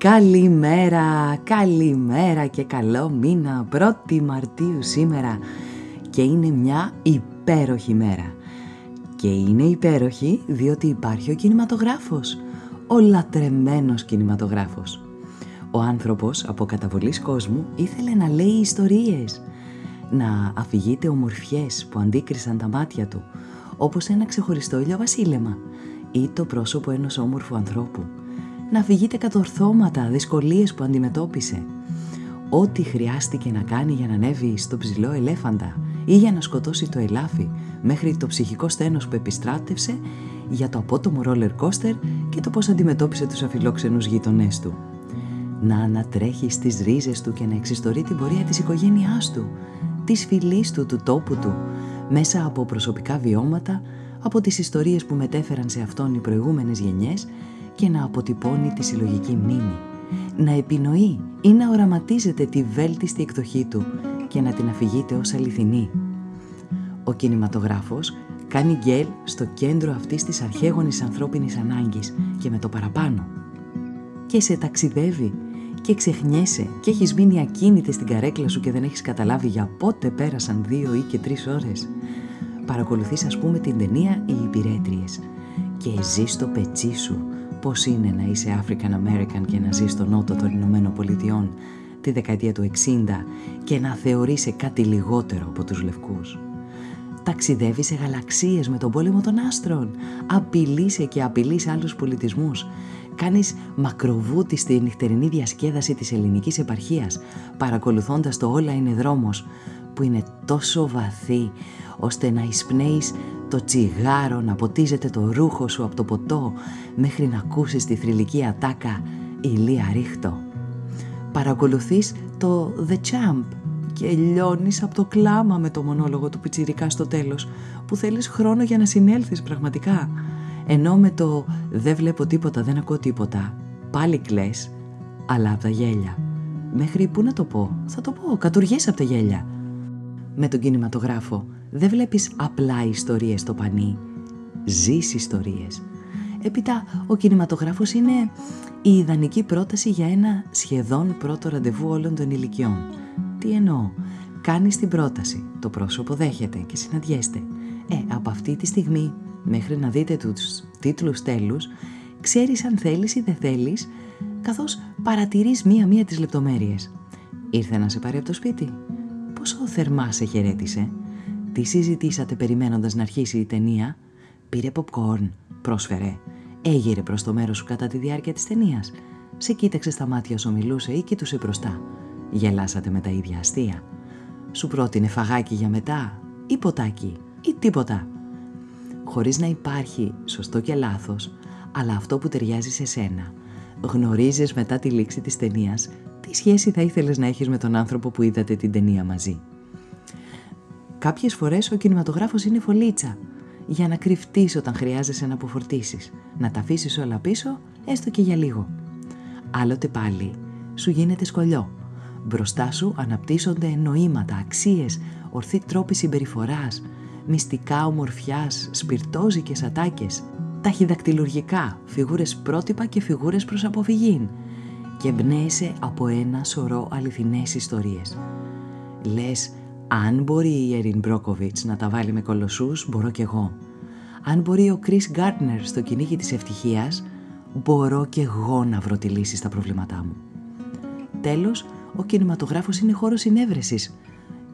Καλημέρα, καλημέρα και καλό μήνα, 1η Μαρτίου σήμερα και είναι μια υπέροχη μέρα. Και είναι υπέροχη διότι υπάρχει ο κινηματογράφος, ο λατρεμένος κινηματογράφος. Ο άνθρωπος από καταβολής κόσμου ήθελε να λέει ιστορίες, να αφηγείται ομορφιές που αντίκρισαν τα μάτια του, όπως ένα ξεχωριστό ηλιοβασίλεμα ή το πρόσωπο ενός όμορφου ανθρώπου να αφηγείται κατορθώματα, δυσκολίες που αντιμετώπισε. Ό,τι χρειάστηκε να κάνει για να ανέβει στο ψηλό ελέφαντα ή για να σκοτώσει το ελάφι μέχρι το ψυχικό στένος που επιστράτευσε για το απότομο ρόλερ κόστερ και το πώς αντιμετώπισε τους αφιλόξενους γείτονές του. Να ανατρέχει στις ρίζες του και να εξιστορεί την πορεία της οικογένειάς του, της φυλής του, του τόπου του, μέσα από προσωπικά βιώματα, από τις ιστορίες που μετέφεραν σε αυτόν οι προηγούμενες γενιές και να αποτυπώνει τη συλλογική μνήμη, να επινοεί ή να οραματίζεται τη βέλτιστη εκδοχή του και να την αφηγείται ως αληθινή. Ο κινηματογράφος κάνει γκέλ στο κέντρο αυτής της αρχαίγονης ανθρώπινης ανάγκης και με το παραπάνω. Και σε ταξιδεύει και ξεχνιέσαι και έχεις μείνει ακίνητη στην καρέκλα σου και δεν έχεις καταλάβει για πότε πέρασαν δύο ή και τρεις ώρες. Παρακολουθείς ας πούμε την ταινία «Οι υπηρέτριες» και ζεις το πετσί σου πώς είναι να είσαι African American και να ζεις στο νότο των Ηνωμένων Πολιτειών τη δεκαετία του 60 και να θεωρείσαι κάτι λιγότερο από τους λευκούς. Ταξιδεύεις σε γαλαξίες με τον πόλεμο των άστρων, απειλείσαι και απειλείς άλλους πολιτισμούς, κάνεις μακροβούτη στη νυχτερινή διασκέδαση της ελληνικής επαρχίας, παρακολουθώντας το «Όλα είναι δρόμος», που είναι τόσο βαθύ ώστε να εισπνέεις το τσιγάρο, να ποτίζεται το ρούχο σου από το ποτό μέχρι να ακούσεις τη θρηλυκή ατάκα ηλία ρίχτο. Παρακολουθείς το The Champ και λιώνεις από το κλάμα με το μονόλογο του πιτσιρικά στο τέλος που θέλεις χρόνο για να συνέλθεις πραγματικά. Ενώ με το «δεν βλέπω τίποτα, δεν ακούω τίποτα» πάλι κλαις, αλλά από τα γέλια. Μέχρι πού να το πω, θα το πω, κατουργέσαι από τα γέλια. Με τον κινηματογράφο δεν βλέπεις απλά ιστορίες στο πανί, ζεις ιστορίες. Έπειτα ο κινηματογράφος είναι η ιδανική πρόταση για ένα σχεδόν πρώτο ραντεβού όλων των ηλικιών. Τι εννοώ, κάνεις την πρόταση, το πρόσωπο δέχεται και συναντιέστε. Ε, από αυτή τη στιγμή μέχρι να δείτε τους τίτλους τέλους, ξέρεις αν θέλεις ή δεν θέλεις, καθώς παρατηρείς μία-μία τις λεπτομέρειες. Ήρθε να σε πάρει από το σπίτι. Πόσο θερμά σε χαιρέτησε. Τι συζητήσατε περιμένοντας να αρχίσει η ταινία. Πήρε popcorn, πρόσφερε. Έγειρε προς το μέρος σου κατά τη διάρκεια της ταινίας. Σε κοίταξε στα μάτια όσο μιλούσε ή κοιτούσε μπροστά. Γελάσατε με τα ίδια αστεία. Σου πρότεινε φαγάκι για μετά ή ποτάκι ή τίποτα. Χωρίς να υπάρχει σωστό και λάθος, αλλά αυτό που ταιριάζει σε σένα. Γνωρίζεις μετά τη λήξη της ταινίας τι σχέση θα ήθελες να έχεις με τον άνθρωπο που είδατε την ταινία μαζί; Κάποιες φορές ο κινηματογράφος είναι φωλίτσα για να κρυφτείς όταν χρειάζεσαι να αποφορτήσεις, να τα αφήσεις όλα πίσω έστω και για λίγο. Άλλοτε πάλι σου γίνεται σκολιό. Μπροστά σου αναπτύσσονται νοήματα, αξίες, ορθοί τρόποι συμπεριφοράς, μυστικά ομορφιάς, σπιρτόζικες ατάκες, ταχυδακτηλουργικά, φιγούρες πρότυπα και φιγούρες προς αποφυγή και εμπνέεσαι από ένα σωρό αληθινές ιστορίες. Λες αν μπορεί η Εριν Μπρόκοβιτς να τα βάλει με κολοσσούς, μπορώ κι εγώ. Αν μπορεί ο Κρίς Γκάρτνερ στο κυνήγι της ευτυχίας, μπορώ κι εγώ να βρω τη λύση στα προβλήματά μου. Τέλος, ο κινηματογράφος είναι χώρος συνέβρεσης.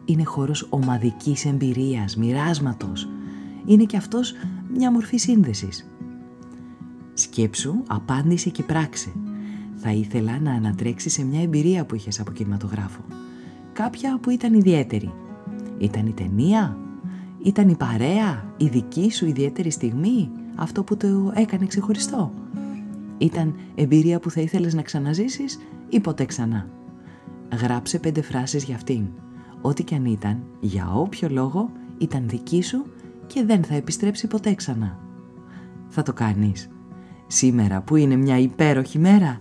είναι χώρος ομαδικής εμπειρίας, μοιράσματος. Είναι και αυτός μια μορφή σύνδεσης. Σκέψου, απάντησε και πράξε. Θα ήθελα να ανατρέξει σε μια εμπειρία που είχες από κινηματογράφο. Κάποια που ήταν ιδιαίτερη. Ήταν η ταινία, ήταν η παρέα, η δική σου ιδιαίτερη στιγμή, αυτό που το έκανε ξεχωριστό; Ήταν εμπειρία που θα ήθελες να ξαναζήσεις ή ποτέ ξανά; Γράψε πέντε φράσεις για αυτήν. Ό,τι κι αν ήταν, για όποιο λόγο, ήταν δική σου και δεν θα επιστρέψει ποτέ ξανά. Θα το κάνεις. Σήμερα που είναι μια υπέροχη μέρα.